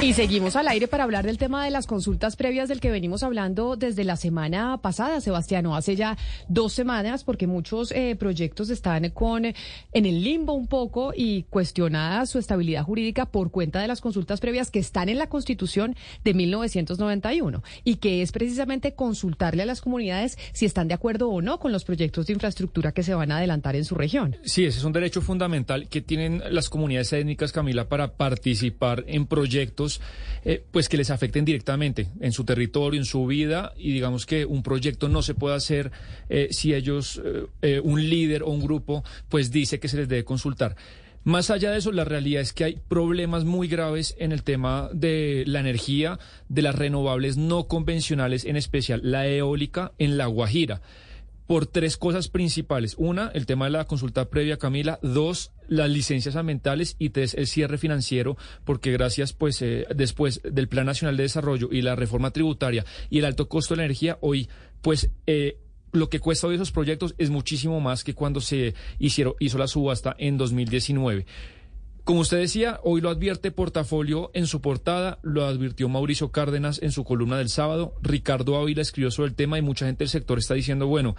Y seguimos al aire para hablar del tema de las consultas previas del que venimos hablando desde la semana pasada, Sebastiano, hace ya dos semanas, porque muchos eh, proyectos están con en el limbo un poco y cuestionada su estabilidad jurídica por cuenta de las consultas previas que están en la Constitución de 1991 y que es precisamente consultarle a las comunidades si están de acuerdo o no con los proyectos de infraestructura que se van a adelantar en su región. Sí, ese es un derecho fundamental que tienen las comunidades étnicas, Camila, para participar en proyectos eh, pues que les afecten directamente en su territorio, en su vida, y digamos que un proyecto no se puede hacer eh, si ellos, eh, un líder o un grupo, pues dice que se les debe consultar. Más allá de eso, la realidad es que hay problemas muy graves en el tema de la energía, de las renovables no convencionales, en especial la eólica en La Guajira por tres cosas principales. Una, el tema de la consulta previa, Camila. Dos, las licencias ambientales. Y tres, el cierre financiero, porque gracias, pues, eh, después del Plan Nacional de Desarrollo y la reforma tributaria y el alto costo de la energía, hoy, pues, eh, lo que cuesta hoy esos proyectos es muchísimo más que cuando se hicieron, hizo la subasta en 2019. Como usted decía, hoy lo advierte Portafolio en su portada, lo advirtió Mauricio Cárdenas en su columna del sábado, Ricardo Ávila escribió sobre el tema y mucha gente del sector está diciendo, bueno,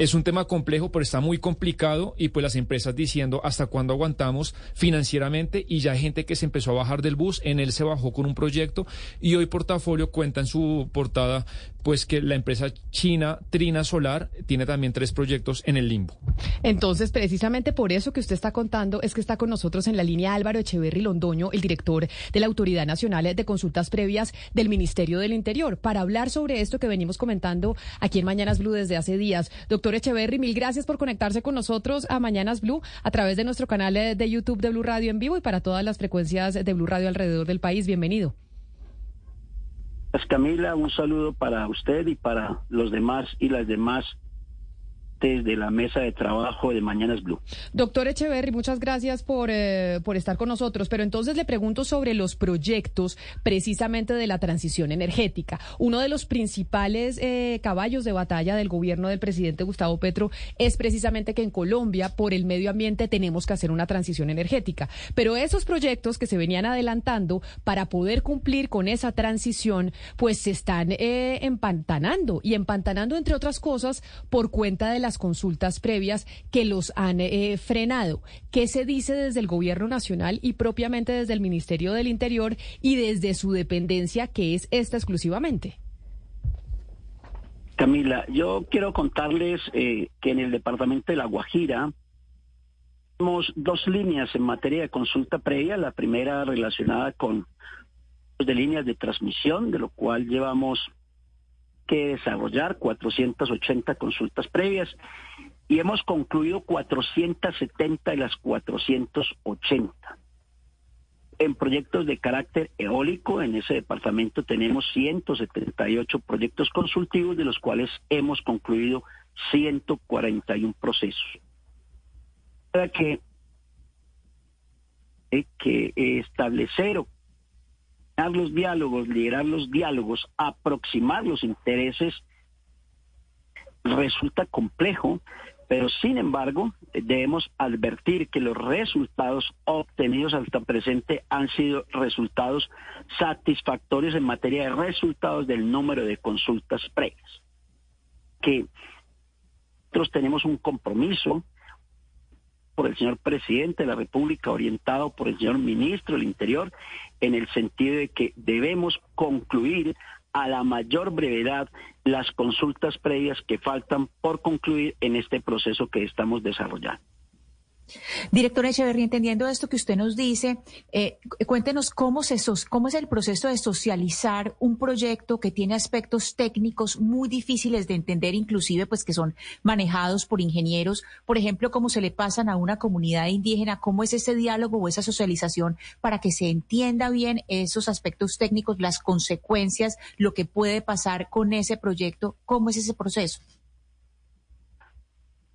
es un tema complejo, pero está muy complicado y pues las empresas diciendo hasta cuándo aguantamos financieramente y ya hay gente que se empezó a bajar del bus, en él se bajó con un proyecto y hoy Portafolio cuenta en su portada pues que la empresa china Trina Solar tiene también tres proyectos en el limbo. Entonces, precisamente por eso que usted está contando es que está con nosotros en la línea Álvaro Echeverry Londoño, el director de la Autoridad Nacional de Consultas Previas del Ministerio del Interior, para hablar sobre esto que venimos comentando aquí en Mañanas Blue desde hace días. Doctor Echeverry, mil gracias por conectarse con nosotros a Mañanas Blue a través de nuestro canal de YouTube de Blue Radio en vivo y para todas las frecuencias de Blue Radio alrededor del país. Bienvenido. Pues Camila, un saludo para usted y para los demás y las demás de la mesa de trabajo de Mañanas Blue. Doctor Echeverry, muchas gracias por, eh, por estar con nosotros, pero entonces le pregunto sobre los proyectos precisamente de la transición energética. Uno de los principales eh, caballos de batalla del gobierno del presidente Gustavo Petro es precisamente que en Colombia, por el medio ambiente, tenemos que hacer una transición energética. Pero esos proyectos que se venían adelantando para poder cumplir con esa transición, pues se están eh, empantanando y empantanando, entre otras cosas, por cuenta de la consultas previas que los han eh, frenado. ¿Qué se dice desde el Gobierno Nacional y propiamente desde el Ministerio del Interior y desde su dependencia, que es esta exclusivamente? Camila, yo quiero contarles eh, que en el departamento de La Guajira tenemos dos líneas en materia de consulta previa. La primera relacionada con de líneas de transmisión, de lo cual llevamos que desarrollar 480 consultas previas y hemos concluido 470 de las 480. En proyectos de carácter eólico, en ese departamento tenemos 178 proyectos consultivos, de los cuales hemos concluido 141 procesos. Para que, eh, que establecer o los diálogos, liderar los diálogos, aproximar los intereses, resulta complejo, pero sin embargo debemos advertir que los resultados obtenidos hasta presente han sido resultados satisfactorios en materia de resultados del número de consultas previas. Que nosotros tenemos un compromiso por el señor presidente de la República, orientado por el señor ministro del Interior, en el sentido de que debemos concluir a la mayor brevedad las consultas previas que faltan por concluir en este proceso que estamos desarrollando. Directora Echeverría, entendiendo esto que usted nos dice, eh, cuéntenos cómo, se cómo es el proceso de socializar un proyecto que tiene aspectos técnicos muy difíciles de entender, inclusive pues que son manejados por ingenieros. Por ejemplo, cómo se le pasan a una comunidad indígena, cómo es ese diálogo o esa socialización para que se entienda bien esos aspectos técnicos, las consecuencias, lo que puede pasar con ese proyecto, cómo es ese proceso.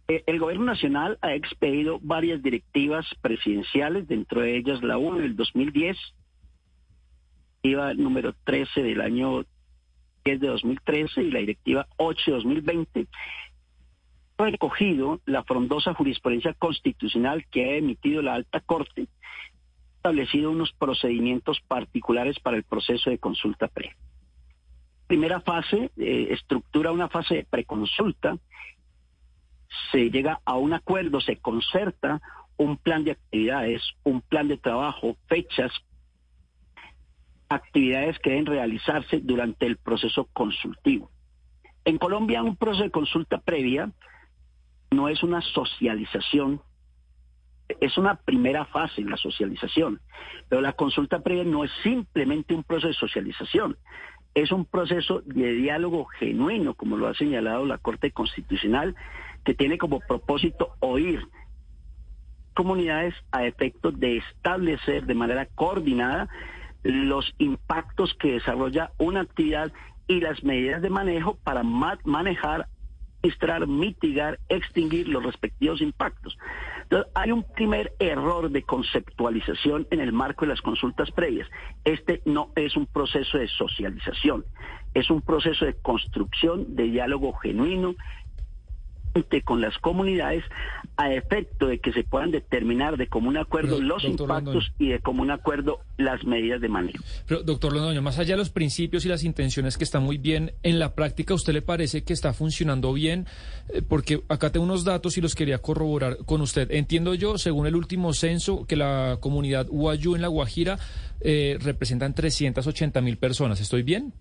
Eh, el gobierno nacional ha expedido varias directivas presidenciales, dentro de ellas la 1 del 2010, directiva número 13 del año 10 de 2013 y la directiva 8 de 2020, ha recogido la frondosa jurisprudencia constitucional que ha emitido la alta corte, establecido unos procedimientos particulares para el proceso de consulta pre. Primera fase, eh, estructura una fase de preconsulta, se llega a un acuerdo, se concerta un plan de actividades, un plan de trabajo, fechas, actividades que deben realizarse durante el proceso consultivo. En Colombia un proceso de consulta previa no es una socialización, es una primera fase en la socialización, pero la consulta previa no es simplemente un proceso de socialización, es un proceso de diálogo genuino, como lo ha señalado la Corte Constitucional, que tiene como propósito oír comunidades a efecto de establecer de manera coordinada los impactos que desarrolla una actividad y las medidas de manejo para manejar, administrar, mitigar, extinguir los respectivos impactos. Entonces, hay un primer error de conceptualización en el marco de las consultas previas. Este no es un proceso de socialización, es un proceso de construcción, de diálogo genuino, con las comunidades a efecto de que se puedan determinar de común acuerdo los impactos y de común acuerdo las medidas de manejo. Pero, doctor Londoño, más allá de los principios y las intenciones que están muy bien, en la práctica, ¿usted le parece que está funcionando bien? Eh, porque acá tengo unos datos y los quería corroborar con usted. Entiendo yo, según el último censo, que la comunidad Huayú en La Guajira eh, representan 380 mil personas. ¿Estoy bien?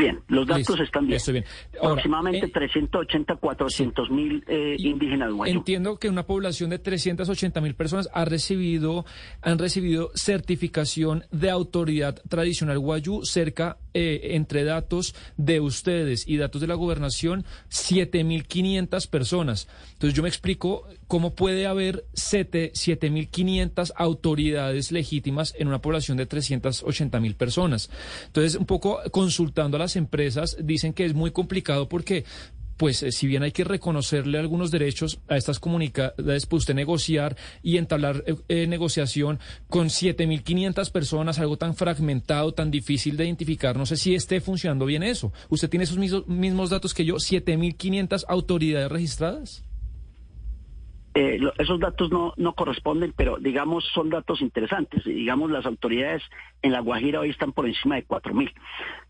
Bien, los datos están bien. bien. Aproximadamente 380, 400 eh, mil eh, indígenas Entiendo que una población de 380 mil personas ha recibido, han recibido certificación de autoridad tradicional guayú cerca, eh, entre datos de ustedes y datos de la gobernación, 7.500 personas. Entonces yo me explico cómo puede haber 7.500 autoridades legítimas en una población de 380 mil personas. Entonces, un poco consultando a las empresas, dicen que es muy complicado porque pues eh, si bien hay que reconocerle algunos derechos a estas comunidades, pues usted negociar y entablar eh, eh, negociación con 7.500 personas, algo tan fragmentado, tan difícil de identificar, no sé si esté funcionando bien eso. ¿Usted tiene esos mismos, mismos datos que yo, 7.500 autoridades registradas? Esos datos no, no corresponden, pero digamos son datos interesantes. Digamos las autoridades en La Guajira hoy están por encima de 4.000.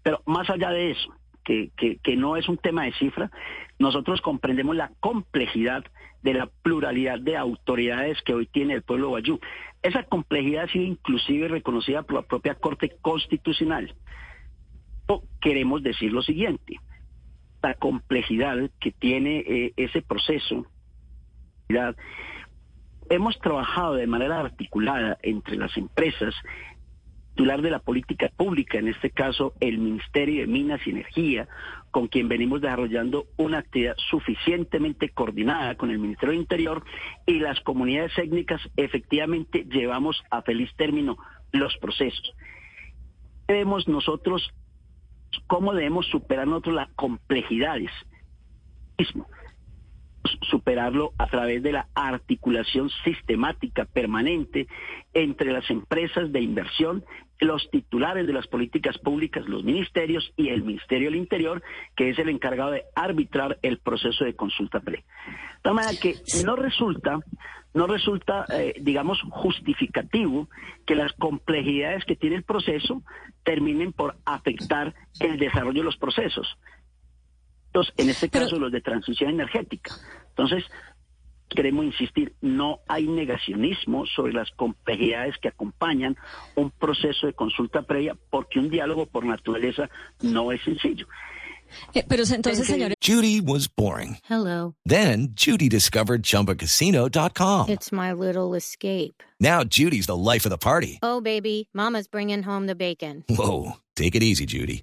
Pero más allá de eso, que, que, no es un tema de cifra, nosotros comprendemos la complejidad de la pluralidad de autoridades que hoy tiene el pueblo guayú. Esa complejidad ha sido inclusive reconocida por la propia Corte Constitucional. queremos decir lo siguiente, la complejidad que tiene eh, ese proceso, hemos trabajado de manera articulada entre las empresas titular de la política pública, en este caso el Ministerio de Minas y Energía, con quien venimos desarrollando una actividad suficientemente coordinada con el Ministerio del Interior y las comunidades étnicas, efectivamente llevamos a feliz término los procesos. Debemos nosotros, cómo debemos superar nosotros las complejidades superarlo a través de la articulación sistemática permanente entre las empresas de inversión, los titulares de las políticas públicas, los ministerios y el Ministerio del Interior, que es el encargado de arbitrar el proceso de consulta pre. De manera que no resulta, no resulta, eh, digamos, justificativo que las complejidades que tiene el proceso terminen por afectar el desarrollo de los procesos en este caso los de transición energética. Entonces, queremos insistir, no hay negacionismo sobre las complejidades que acompañan un proceso de consulta previa, porque un diálogo por naturaleza no es sencillo. Eh, pero entonces, señor. Judy was boring. Hello. Then Judy discovered chumbacasino.com. It's my little escape. Now Judy's the life of the party. Oh, baby, Mama's bringing home the bacon. Whoa. Take it easy, Judy.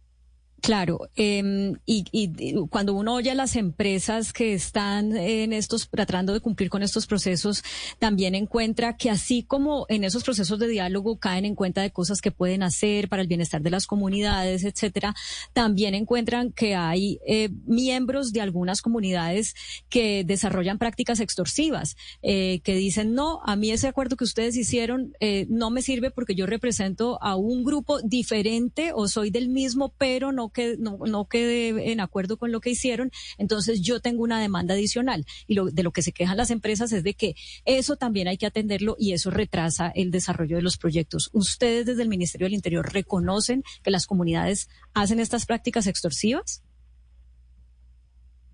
Claro, eh, y, cuando uno oye a las empresas que están en estos, tratando de cumplir con estos procesos, también encuentra que así como en esos procesos de diálogo caen en cuenta de cosas que pueden hacer para el bienestar de las comunidades, etcétera, también encuentran que hay eh, miembros de algunas comunidades que desarrollan prácticas extorsivas, eh, que dicen, no, a mí ese acuerdo que ustedes hicieron eh, no me sirve porque yo represento a un grupo diferente o soy del mismo, pero no que no, no quede en acuerdo con lo que hicieron, entonces yo tengo una demanda adicional. Y lo, de lo que se quejan las empresas es de que eso también hay que atenderlo y eso retrasa el desarrollo de los proyectos. ¿Ustedes desde el Ministerio del Interior reconocen que las comunidades hacen estas prácticas extorsivas?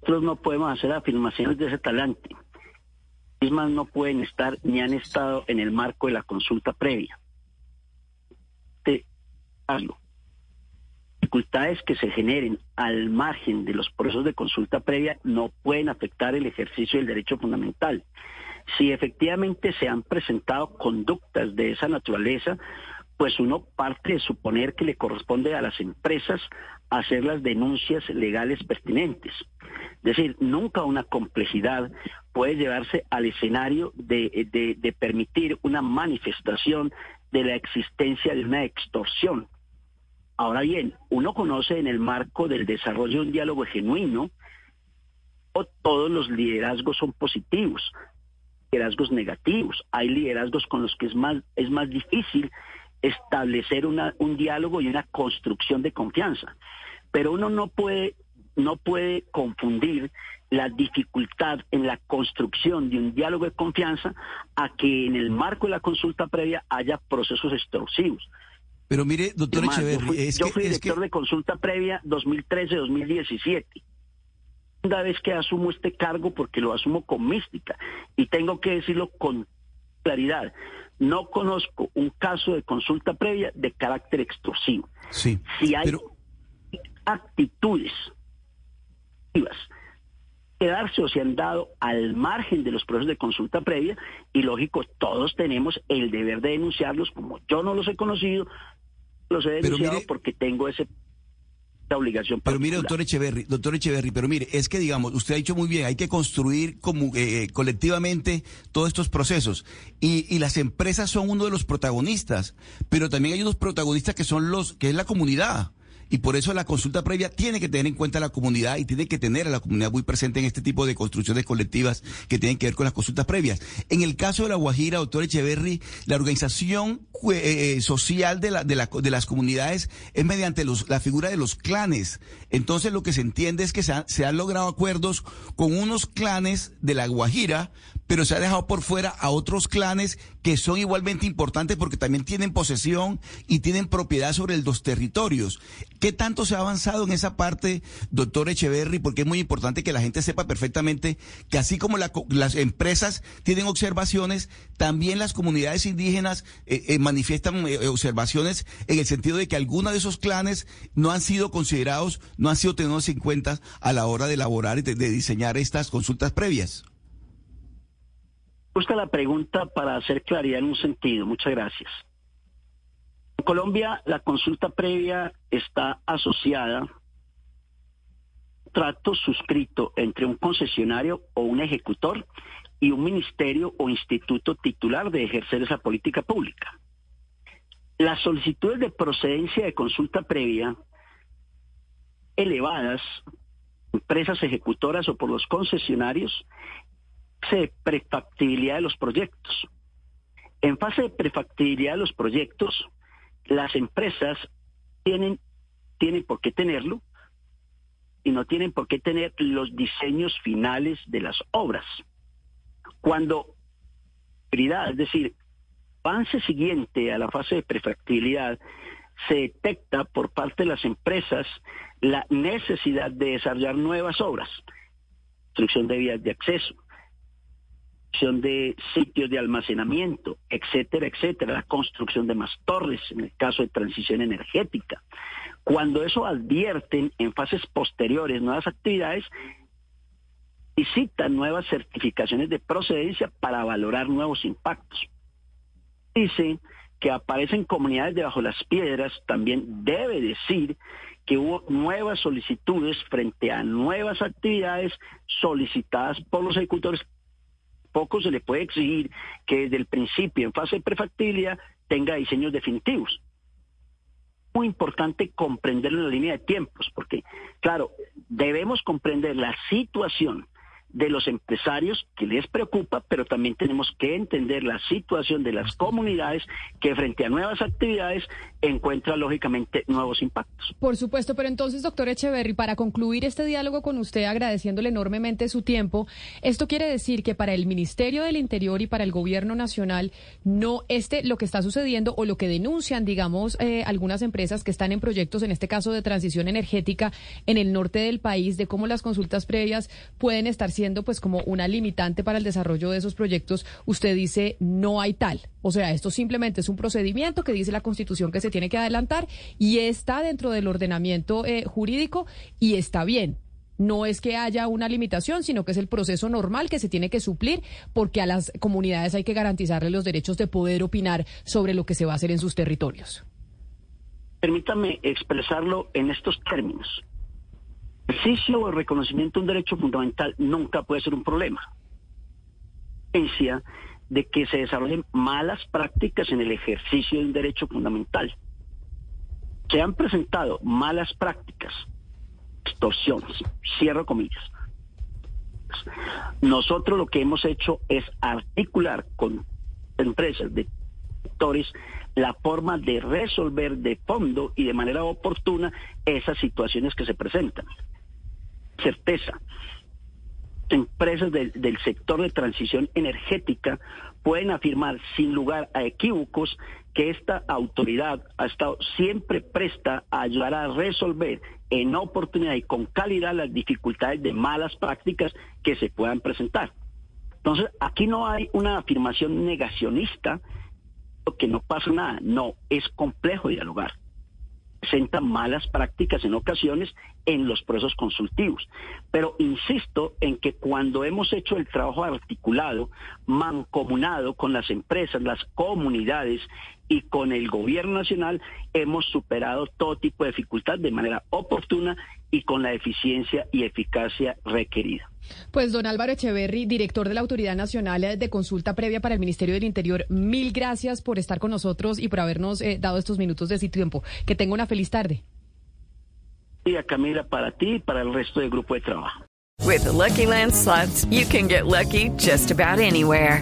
Nosotros no podemos hacer afirmaciones de ese talante. Mismas no pueden estar ni han estado en el marco de la consulta previa. Hazlo dificultades que se generen al margen de los procesos de consulta previa no pueden afectar el ejercicio del derecho fundamental. Si efectivamente se han presentado conductas de esa naturaleza, pues uno parte de suponer que le corresponde a las empresas hacer las denuncias legales pertinentes. Es decir, nunca una complejidad puede llevarse al escenario de, de, de permitir una manifestación de la existencia de una extorsión Ahora bien, uno conoce en el marco del desarrollo de un diálogo genuino, o todos los liderazgos son positivos, liderazgos negativos. Hay liderazgos con los que es más, es más difícil establecer un diálogo y una construcción de confianza. Pero uno no puede, no puede confundir la dificultad en la construcción de un diálogo de confianza a que en el marco de la consulta previa haya procesos extorsivos. Pero mire, doctor Echeverri, yo fui, es yo que, fui es director que- de consulta previa 2013-2017. Segunda vez que asumo este cargo porque lo asumo con mística y tengo que decirlo con claridad. No conozco un caso de consulta previa de carácter extorsivo. sí, Si hay pero actitudes activas que darse o se han dado al margen de los procesos de consulta previa y lógico todos tenemos el deber de denunciarlos como yo no los he conocido los he denunciado mire- porque tengo ese esa obligación Pero mire, particular. doctor Echeverry, doctor Echeverry, pero mire, es que digamos, usted ha dicho muy bien, hay que construir como eh, colectivamente todos estos procesos. Y, y las empresas son uno de los protagonistas, pero también hay unos protagonistas que son los, que es la comunidad. Y por eso la consulta previa tiene que tener en cuenta a la comunidad y tiene que tener a la comunidad muy presente en este tipo de construcciones colectivas que tienen que ver con las consultas previas. En el caso de La Guajira, doctor Echeverry, la organización eh, eh, social de, la, de, la, de las comunidades es mediante la figura de los clanes. Entonces lo que se entiende es que se han logrado acuerdos con unos clanes de La Guajira, pero se ha dejado por fuera a otros clanes que son igualmente importantes porque también tienen posesión y tienen propiedad sobre los territorios. ¿Qué tanto se ha avanzado en esa parte, doctor Echeverry? Porque es muy importante que la gente sepa perfectamente que así como la co- las empresas tienen observaciones, también las comunidades indígenas eh, eh, manifiestan eh, observaciones en el sentido de que algunos de esos clanes no han sido considerados, no han sido tenidos en cuenta a la hora de elaborar y de diseñar estas consultas previas. Busca la pregunta para hacer claridad en un sentido. Muchas gracias. En Colombia, la consulta previa está asociada a un trato suscrito entre un concesionario o un ejecutor y un ministerio o instituto titular de ejercer esa política pública. Las solicitudes de procedencia de consulta previa elevadas, empresas ejecutoras o por los concesionarios, prefactibilidad de los proyectos. En fase de prefactibilidad de los proyectos, las empresas tienen, tienen por qué tenerlo y no tienen por qué tener los diseños finales de las obras. Cuando, es decir, avance siguiente a la fase de prefactibilidad se detecta por parte de las empresas la necesidad de desarrollar nuevas obras, construcción de vías de acceso, de sitios de almacenamiento, etcétera, etcétera, la construcción de más torres en el caso de transición energética. Cuando eso advierten en fases posteriores nuevas actividades, visitan nuevas certificaciones de procedencia para valorar nuevos impactos. Dice que aparecen comunidades debajo de las piedras, también debe decir que hubo nuevas solicitudes frente a nuevas actividades solicitadas por los agricultores. Poco se le puede exigir que desde el principio, en fase de prefactibilidad, tenga diseños definitivos. Muy importante comprenderlo en la línea de tiempos, porque, claro, debemos comprender la situación de los empresarios que les preocupa, pero también tenemos que entender la situación de las comunidades que frente a nuevas actividades encuentran lógicamente nuevos impactos. Por supuesto, pero entonces, doctor Echeverry, para concluir este diálogo con usted, agradeciéndole enormemente su tiempo, esto quiere decir que para el Ministerio del Interior y para el Gobierno Nacional, no este lo que está sucediendo o lo que denuncian, digamos, eh, algunas empresas que están en proyectos, en este caso de transición energética en el norte del país, de cómo las consultas previas pueden estar siendo pues como una limitante para el desarrollo de esos proyectos, usted dice no hay tal. O sea, esto simplemente es un procedimiento que dice la Constitución que se tiene que adelantar y está dentro del ordenamiento eh, jurídico y está bien. No es que haya una limitación, sino que es el proceso normal que se tiene que suplir porque a las comunidades hay que garantizarles los derechos de poder opinar sobre lo que se va a hacer en sus territorios. Permítame expresarlo en estos términos ejercicio o reconocimiento de un derecho fundamental nunca puede ser un problema. de que se desarrollen malas prácticas en el ejercicio de un derecho fundamental. Se han presentado malas prácticas, extorsiones, cierro comillas. Nosotros lo que hemos hecho es articular con empresas de sectores la forma de resolver de fondo y de manera oportuna esas situaciones que se presentan certeza. Empresas del sector de transición energética pueden afirmar sin lugar a equívocos que esta autoridad ha estado siempre presta a ayudar a resolver en oportunidad y con calidad las dificultades de malas prácticas que se puedan presentar. Entonces, aquí no hay una afirmación negacionista, que no pasa nada, no, es complejo dialogar presenta malas prácticas en ocasiones en los procesos consultivos. Pero insisto en que cuando hemos hecho el trabajo articulado, mancomunado con las empresas, las comunidades y con el gobierno nacional, hemos superado todo tipo de dificultad de manera oportuna y con la eficiencia y eficacia requerida. Pues don Álvaro Echeverry, director de la Autoridad Nacional de Consulta Previa para el Ministerio del Interior, mil gracias por estar con nosotros y por habernos eh, dado estos minutos de su tiempo. Que tenga una feliz tarde. Y a Camila, para ti y para el resto del grupo de trabajo. With the Lucky Land slots, you can get lucky just about anywhere.